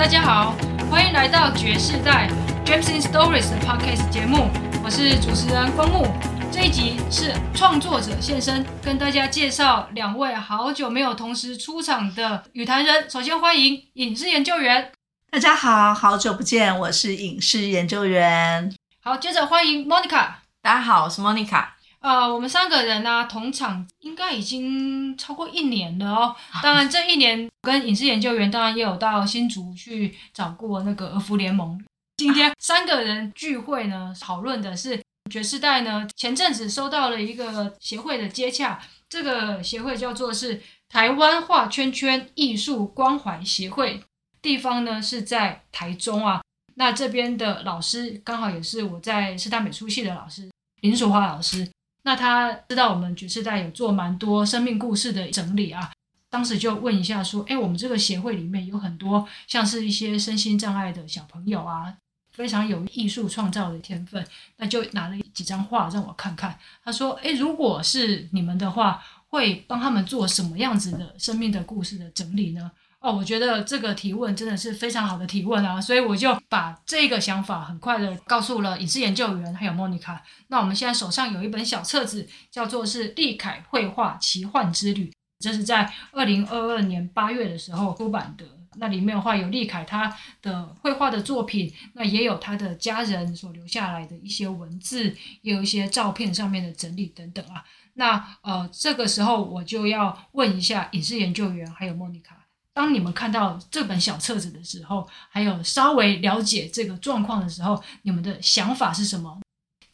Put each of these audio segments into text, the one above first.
大家好，欢迎来到爵士代 James in Stories 的 Podcast 节目，我是主持人光木。这一集是创作者现身，跟大家介绍两位好久没有同时出场的与谈人。首先欢迎影视研究员，大家好，好久不见，我是影视研究员。好，接着欢迎 Monica，大家好，我是 Monica。呃，我们三个人呢、啊，同场应该已经超过一年了哦。当然，这一年跟影视研究员当然也有到新竹去找过那个儿福联盟。今天三个人聚会呢，讨论的是爵士代呢。前阵子收到了一个协会的接洽，这个协会叫做是台湾画圈圈艺术关怀协会，地方呢是在台中啊。那这边的老师刚好也是我在师大美术系的老师林淑华老师。那他知道我们爵士代有做蛮多生命故事的整理啊，当时就问一下说，哎，我们这个协会里面有很多像是一些身心障碍的小朋友啊，非常有艺术创造的天分，那就拿了几张画让我看看。他说，哎，如果是你们的话，会帮他们做什么样子的生命的故事的整理呢？哦，我觉得这个提问真的是非常好的提问啊，所以我就把这个想法很快的告诉了影视研究员还有莫妮卡。那我们现在手上有一本小册子，叫做是利凯绘画奇幻之旅，这是在二零二二年八月的时候出版的。那里面的话有利凯他的绘画的作品，那也有他的家人所留下来的一些文字，也有一些照片上面的整理等等啊。那呃，这个时候我就要问一下影视研究员还有莫妮卡。当你们看到这本小册子的时候，还有稍微了解这个状况的时候，你们的想法是什么？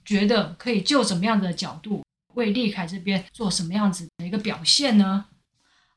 觉得可以就什么样的角度为立凯这边做什么样子的一个表现呢？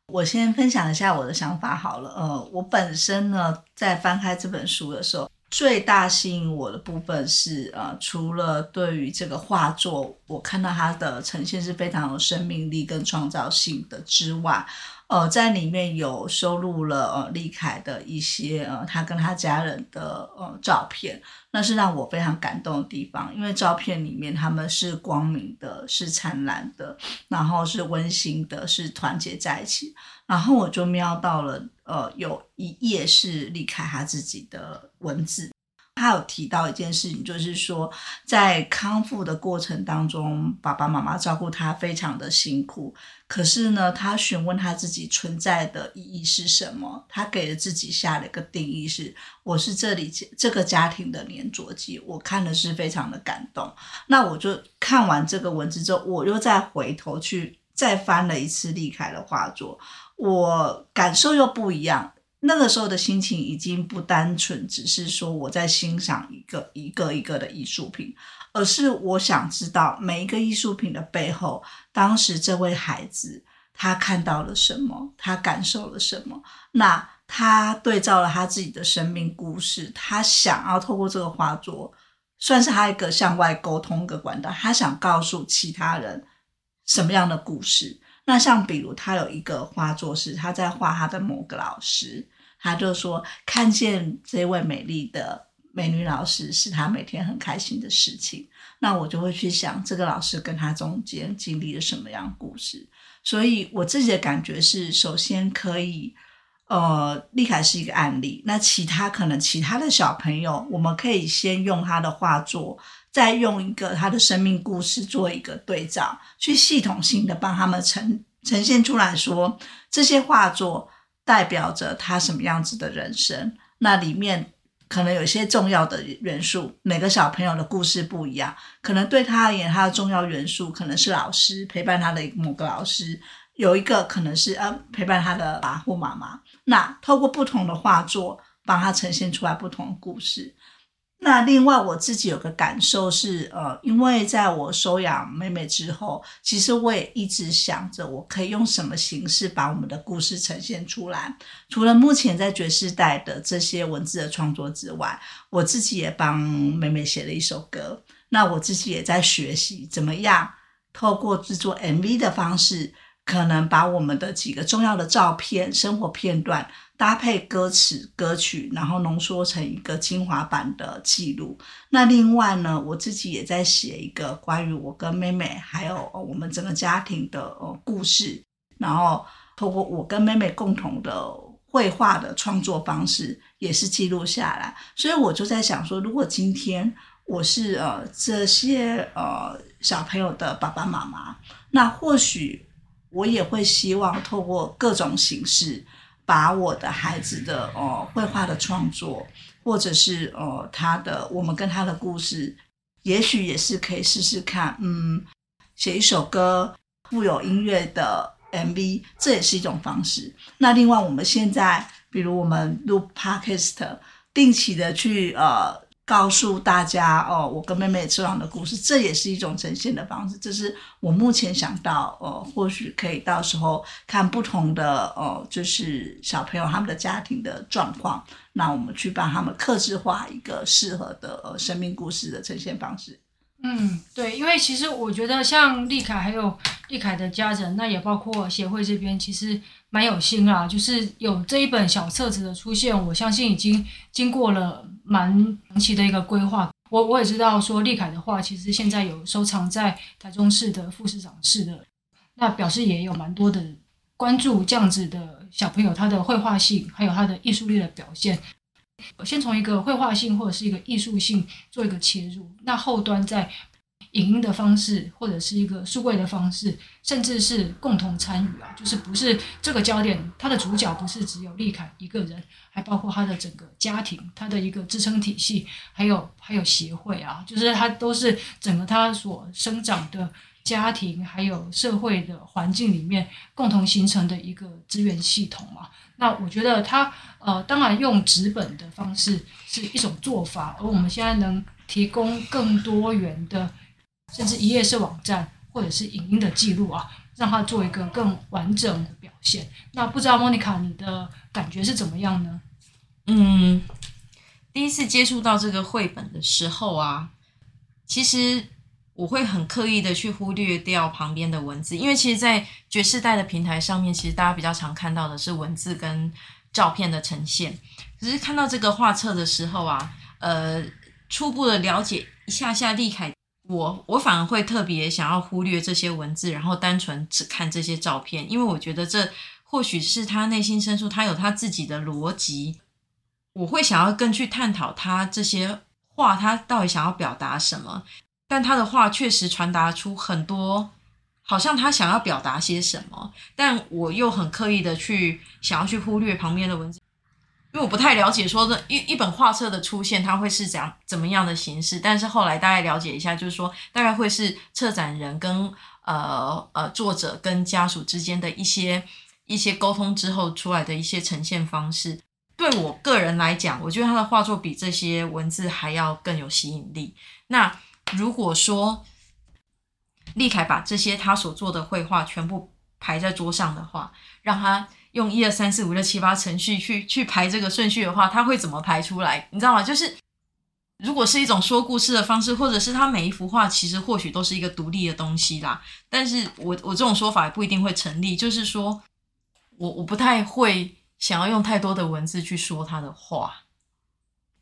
我先分享一下我的想法好了。呃，我本身呢，在翻开这本书的时候，最大吸引我的部分是，呃，除了对于这个画作，我看到它的呈现是非常有生命力跟创造性的之外。呃，在里面有收录了呃李楷的一些呃他跟他家人的呃照片，那是让我非常感动的地方，因为照片里面他们是光明的，是灿烂的，然后是温馨的，是团结在一起，然后我就瞄到了呃有一页是李楷他自己的文字。他有提到一件事情，就是说，在康复的过程当中，爸爸妈妈照顾他非常的辛苦。可是呢，他询问他自己存在的意义是什么？他给了自己下了一个定义是：我是这里这个家庭的黏着剂。我看的是非常的感动。那我就看完这个文字之后，我又再回头去再翻了一次立楷的画作，我感受又不一样。那个时候的心情已经不单纯，只是说我在欣赏一个一个一个的艺术品，而是我想知道每一个艺术品的背后，当时这位孩子他看到了什么，他感受了什么，那他对照了他自己的生命故事，他想要透过这个画作，算是他一个向外沟通的管道，他想告诉其他人什么样的故事。那像比如他有一个画作是他在画他的某个老师，他就说看见这位美丽的美女老师是他每天很开心的事情。那我就会去想这个老师跟他中间经历了什么样的故事。所以我自己的感觉是，首先可以，呃，丽凯是一个案例。那其他可能其他的小朋友，我们可以先用他的画作。再用一个他的生命故事做一个对照，去系统性的帮他们呈呈现出来说，这些画作代表着他什么样子的人生。那里面可能有些重要的元素，每个小朋友的故事不一样，可能对他而言，他的重要元素可能是老师陪伴他的某个老师，有一个可能是呃陪伴他的爸或妈妈。那透过不同的画作，帮他呈现出来不同的故事。那另外我自己有个感受是，呃，因为在我收养妹妹之后，其实我也一直想着，我可以用什么形式把我们的故事呈现出来。除了目前在爵士代的这些文字的创作之外，我自己也帮妹妹写了一首歌。那我自己也在学习怎么样透过制作 MV 的方式，可能把我们的几个重要的照片、生活片段。搭配歌词歌曲，然后浓缩成一个精华版的记录。那另外呢，我自己也在写一个关于我跟妹妹还有我们整个家庭的呃故事，然后透过我跟妹妹共同的绘画的创作方式，也是记录下来。所以我就在想说，如果今天我是呃这些呃小朋友的爸爸妈妈，那或许我也会希望透过各种形式，把我的孩子的哦绘画的创作，或者是呃他的我们跟他的故事，也许也是可以试试看，嗯，写一首歌，富有音乐的 MV，这也是一种方式。那另外，我们现在，比如我们录 Podcast，定期的去呃告诉大家哦，我跟妹妹车上的故事，这也是一种呈现的方式。这是我目前想到，哦，或许可以到时候看不同的哦，就是小朋友他们的家庭的状况，那我们去帮他们克制化一个适合的呃生命故事的呈现方式。嗯，对，因为其实我觉得像丽凯还有丽凯的家人，那也包括协会这边，其实蛮有心啦。就是有这一本小册子的出现，我相信已经经过了蛮长期的一个规划。我我也知道说丽凯的画，其实现在有收藏在台中市的副市长室的，那表示也有蛮多的关注这样子的小朋友他的绘画性，还有他的艺术力的表现。先从一个绘画性或者是一个艺术性做一个切入，那后端在影音的方式或者是一个数位的方式，甚至是共同参与啊，就是不是这个焦点，它的主角不是只有立凯一个人，还包括他的整个家庭，他的一个支撑体系，还有还有协会啊，就是他都是整个他所生长的家庭还有社会的环境里面共同形成的一个资源系统嘛。那我觉得它呃，当然用纸本的方式是一种做法，而我们现在能提供更多元的，甚至一页式网站或者是影音的记录啊，让它做一个更完整的表现。那不知道莫妮卡你的感觉是怎么样呢？嗯，第一次接触到这个绘本的时候啊，其实。我会很刻意的去忽略掉旁边的文字，因为其实，在爵士代的平台上面，其实大家比较常看到的是文字跟照片的呈现。可是看到这个画册的时候啊，呃，初步的了解一下下利凯，我我反而会特别想要忽略这些文字，然后单纯只看这些照片，因为我觉得这或许是他内心深处他有他自己的逻辑，我会想要更去探讨他这些画，他到底想要表达什么。但他的话确实传达出很多，好像他想要表达些什么，但我又很刻意的去想要去忽略旁边的文字，因为我不太了解说这一一本画册的出现，它会是怎样怎么样的形式。但是后来大概了解一下，就是说大概会是策展人跟呃呃作者跟家属之间的一些一些沟通之后出来的一些呈现方式。对我个人来讲，我觉得他的画作比这些文字还要更有吸引力。那。如果说立凯把这些他所做的绘画全部排在桌上的话，让他用一二三四五六七八程序去去排这个顺序的话，他会怎么排出来？你知道吗？就是如果是一种说故事的方式，或者是他每一幅画其实或许都是一个独立的东西啦。但是我我这种说法也不一定会成立，就是说我我不太会想要用太多的文字去说他的话。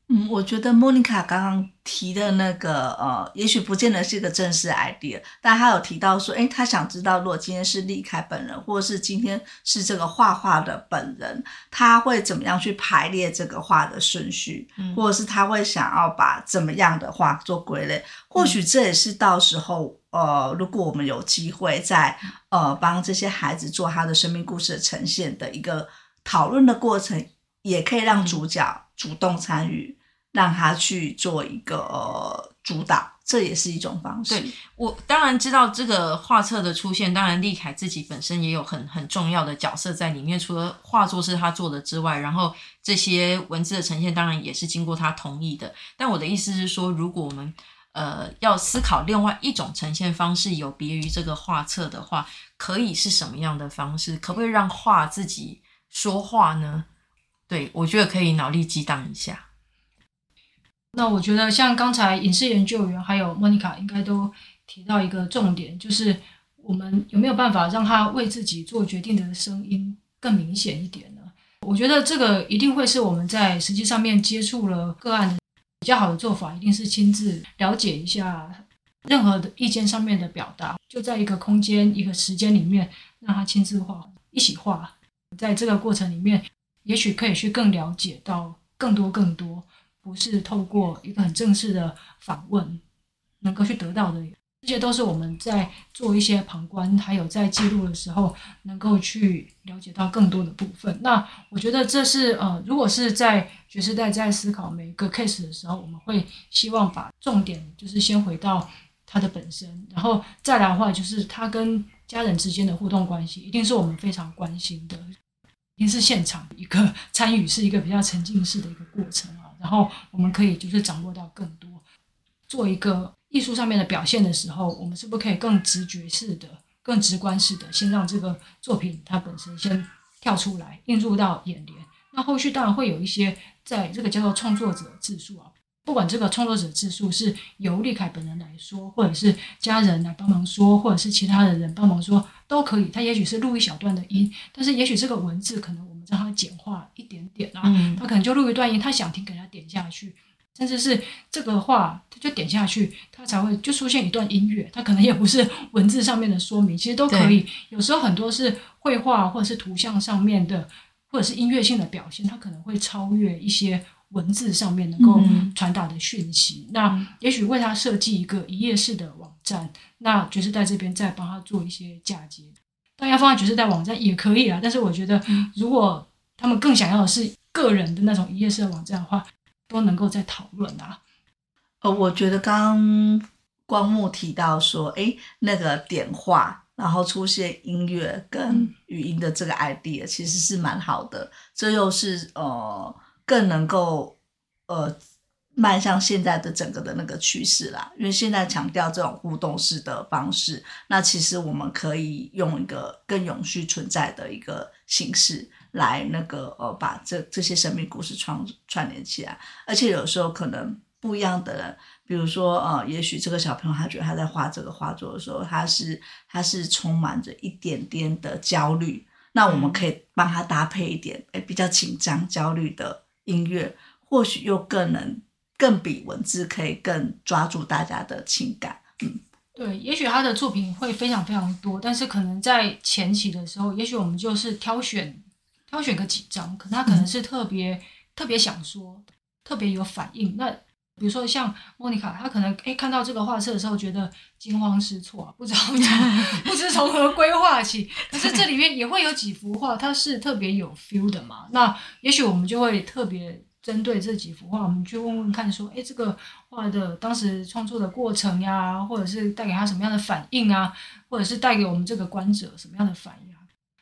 嗯，我觉得莫妮卡刚刚提的那个呃，也许不见得是一个正式 idea，但他有提到说，诶，他想知道，如果今天是立凯本人，或者是今天是这个画画的本人，他会怎么样去排列这个画的顺序，嗯、或者是他会想要把怎么样的画做归类？或许这也是到时候，呃，如果我们有机会在呃帮这些孩子做他的生命故事的呈现的一个讨论的过程，也可以让主角主动参与。让他去做一个、主导，这也是一种方式。对，我当然知道这个画册的出现，当然立凯自己本身也有很很重要的角色在里面。除了画作是他做的之外，然后这些文字的呈现当然也是经过他同意的。但我的意思是说，如果我们呃要思考另外一种呈现方式，有别于这个画册的话，可以是什么样的方式？可不可以让画自己说话呢？对，我觉得可以脑力激荡一下。那我觉得，像刚才影视研究员还有莫妮卡应该都提到一个重点，就是我们有没有办法让他为自己做决定的声音更明显一点呢？我觉得这个一定会是我们在实际上面接触了个案的比较好的做法，一定是亲自了解一下任何的意见上面的表达，就在一个空间、一个时间里面让他亲自画，一起画，在这个过程里面，也许可以去更了解到。更多更多，不是透过一个很正式的访问能够去得到的。这些都是我们在做一些旁观，还有在记录的时候，能够去了解到更多的部分。那我觉得这是呃，如果是在爵士代在思考每一个 case 的时候，我们会希望把重点就是先回到他的本身，然后再来的话，就是他跟家人之间的互动关系，一定是我们非常关心的，一定是现场一个参与是一个比较沉浸式的一个过程啊。然后我们可以就是掌握到更多，做一个。艺术上面的表现的时候，我们是不是可以更直觉式的、更直观式的，先让这个作品它本身先跳出来，映入到眼帘？那后续当然会有一些在这个叫做创作者自述啊，不管这个创作者自述是由立凯本人来说，或者是家人来帮忙说，或者是其他的人帮忙说，都可以。他也许是录一小段的音，但是也许这个文字可能我们让它简化一点点啊，他可能就录一段音，他想听给他点下去。甚至是这个话，他就点下去，他才会就出现一段音乐。他可能也不是文字上面的说明，其实都可以。有时候很多是绘画或者是图像上面的，或者是音乐性的表现，它可能会超越一些文字上面能够传达的讯息。嗯、那也许为他设计一个一页式的网站，那爵士代这边再帮他做一些嫁接。当然要放在爵士代网站也可以啊，但是我觉得如果他们更想要的是个人的那种一页式的网站的话。都能够再讨论啊。呃，我觉得刚刚光木提到说，哎，那个点画，然后出现音乐跟语音的这个 idea，其实是蛮好的。这又是呃更能够呃迈向现在的整个的那个趋势啦。因为现在强调这种互动式的方式，那其实我们可以用一个更永续存在的一个形式。来那个呃，把这这些生命故事串串联起来，而且有时候可能不一样的人，比如说呃，也许这个小朋友他觉得他在画这个画作的时候，他是他是充满着一点点的焦虑，那我们可以帮他搭配一点诶比较紧张焦虑的音乐，或许又更能更比文字可以更抓住大家的情感。嗯，对，也许他的作品会非常非常多，但是可能在前期的时候，也许我们就是挑选。挑选个几张，可他可能是特别、嗯、特别想说，特别有反应。那比如说像莫妮卡，她可能诶看到这个画册的时候，觉得惊慌失措，不知道 不知从何规划起。可是这里面也会有几幅画，它是特别有 feel 的嘛。那也许我们就会特别针对这几幅画，我们去问问看，说，诶这个画的当时创作的过程呀，或者是带给他什么样的反应啊，或者是带给我们这个观者什么样的反应？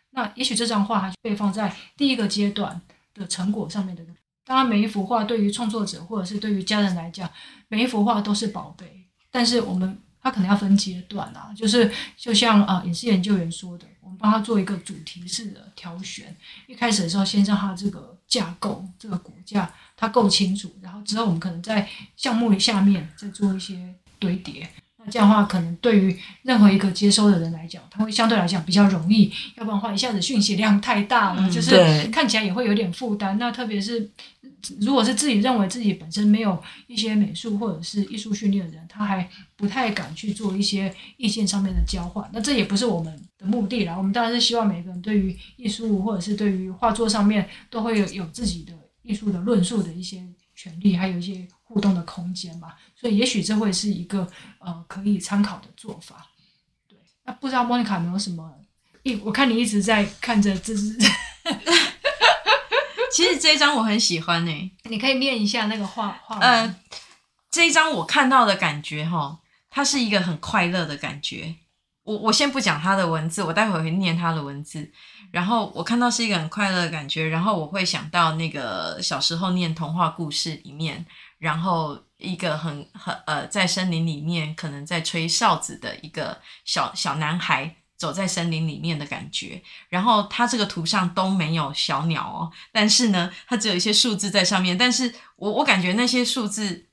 那也许这张画还是被放在第一个阶段的成果上面的。当然，每一幅画对于创作者或者是对于家人来讲，每一幅画都是宝贝。但是我们他可能要分阶段啊，就是就像啊，影视研究员说的，我们帮他做一个主题式的挑选。一开始的时候，先让他这个架构、这个骨架它够清楚，然后之后我们可能在项目下面再做一些堆叠。那这样的话，可能对于任何一个接收的人来讲，他会相对来讲比较容易。要不然的话，一下子讯息量太大了，就是看起来也会有点负担。那特别是如果是自己认为自己本身没有一些美术或者是艺术训练的人，他还不太敢去做一些意见上面的交换。那这也不是我们的目的啦。我们当然是希望每个人对于艺术或者是对于画作上面都会有有自己的艺术的论述的一些权利，还有一些互动的空间嘛。所以也许这会是一个呃可以参考的做法，对。那不知道莫妮卡有没有什么？一我看你一直在看着这是 其实这一张我很喜欢诶、欸，你可以念一下那个画画。呃，这一张我看到的感觉哈，它是一个很快乐的感觉。我我先不讲他的文字，我待会会念他的文字。然后我看到是一个很快乐的感觉，然后我会想到那个小时候念童话故事里面，然后。一个很很呃，在森林里面可能在吹哨子的一个小小男孩走在森林里面的感觉，然后他这个图上都没有小鸟哦，但是呢，它只有一些数字在上面，但是我我感觉那些数字，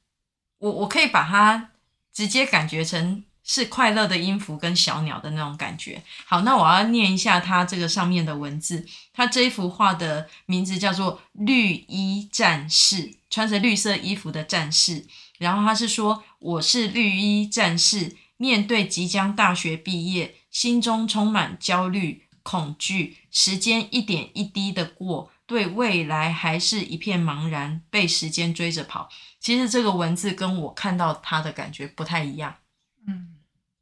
我我可以把它直接感觉成是快乐的音符跟小鸟的那种感觉。好，那我要念一下它这个上面的文字，它这一幅画的名字叫做《绿衣战士》。穿着绿色衣服的战士，然后他是说：“我是绿衣战士，面对即将大学毕业，心中充满焦虑、恐惧，时间一点一滴的过，对未来还是一片茫然，被时间追着跑。其实这个文字跟我看到他的感觉不太一样，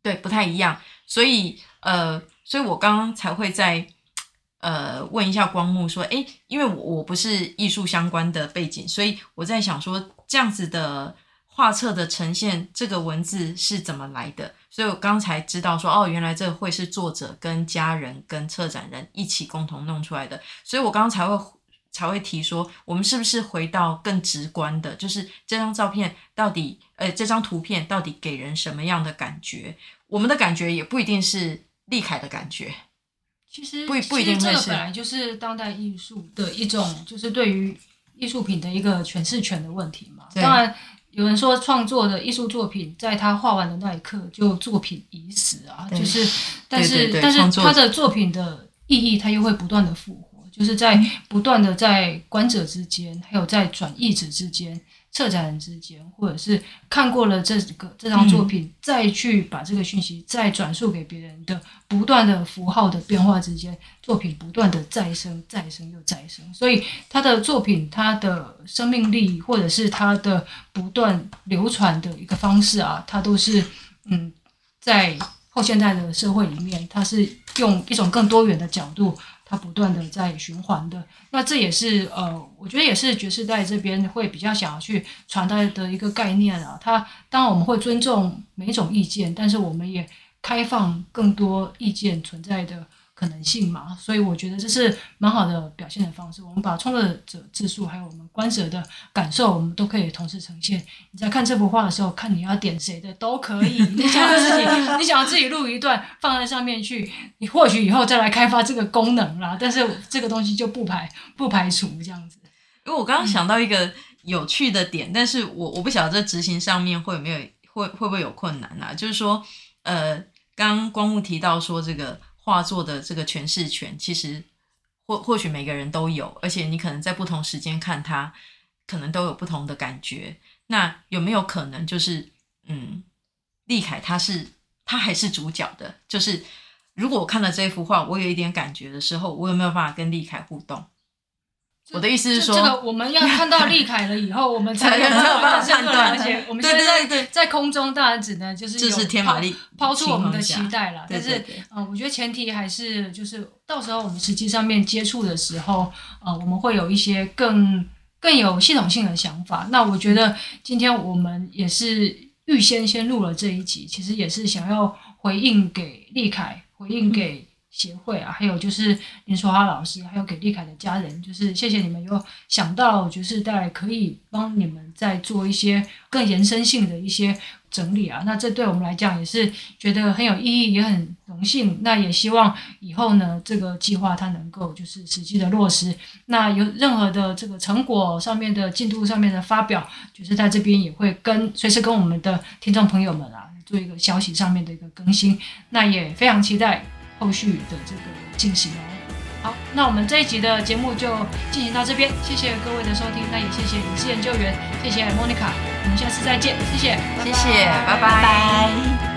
对，不太一样。所以呃，所以我刚刚才会在呃问一下光目说，诶，因为我我不是艺术相关的背景，所以我在想说这样子的。画册的呈现，这个文字是怎么来的？所以我刚才知道说，哦，原来这个会是作者跟家人跟策展人一起共同弄出来的。所以我刚刚才会才会提说，我们是不是回到更直观的，就是这张照片到底，呃，这张图片到底给人什么样的感觉？我们的感觉也不一定是立凯的感觉。其实不不一定会是，本来就是当代艺术的一种，就是对于艺术品的一个诠释权的问题嘛。当然。有人说，创作的艺术作品，在他画完的那一刻，就作品已死啊。就是，但是，但是他的作品的意义，他又会不断的复活，就是在不断的在观者之间，还有在转译者之间。策展人之间，或者是看过了这个这张作品，嗯、再去把这个讯息再转述给别人的，不断的符号的变化之间，作品不断的再生、再生又再生。所以他的作品，他的生命力，或者是他的不断流传的一个方式啊，它都是嗯，在后现代的社会里面，它是用一种更多元的角度。它不断的在循环的，那这也是呃，我觉得也是爵士在这边会比较想要去传达的一个概念啊。它当然我们会尊重每一种意见，但是我们也开放更多意见存在的。可能性嘛，所以我觉得这是蛮好的表现的方式。我们把创作者自述还有我们观者的感受，我们都可以同时呈现。你在看这幅画的时候，看你要点谁的都可以。你想要自己，你想要自己录一段放在上面去，你或许以后再来开发这个功能啦。但是这个东西就不排不排除这样子。因为我刚刚想到一个有趣的点，嗯、但是我我不晓得这执行上面会有没有会会不会有困难啊？就是说，呃，刚刚光木提到说这个。画作的这个诠释权，其实或或许每个人都有，而且你可能在不同时间看它，可能都有不同的感觉。那有没有可能，就是嗯，立凯他是他还是主角的？就是如果我看了这幅画，我有一点感觉的时候，我有没有办法跟立凯互动？我的意思是说，这个我们要看到立凯了以后，我们才有办法判断。而且我们现在在在空中，当然只能就是有抛抛出我们的期待了。但是，嗯，我觉得前提还是就是到时候我们实际上面接触的时候，呃，我们会有一些更更有系统性的想法。那我觉得今天我们也是预先先录了这一集，其实也是想要回应给立凯，回应给。协会啊，还有就是林淑哈老师，还有给立凯的家人，就是谢谢你们有想到，就是带来可以帮你们再做一些更延伸性的一些整理啊。那这对我们来讲也是觉得很有意义，也很荣幸。那也希望以后呢，这个计划它能够就是实际的落实。那有任何的这个成果上面的进度上面的发表，就是在这边也会跟随时跟我们的听众朋友们啊做一个消息上面的一个更新。那也非常期待。后续的这个进行哦，好，那我们这一集的节目就进行到这边，谢谢各位的收听，那也谢谢影视研究员，谢谢莫妮卡，我们下次再见，谢谢，谢谢，拜拜。拜。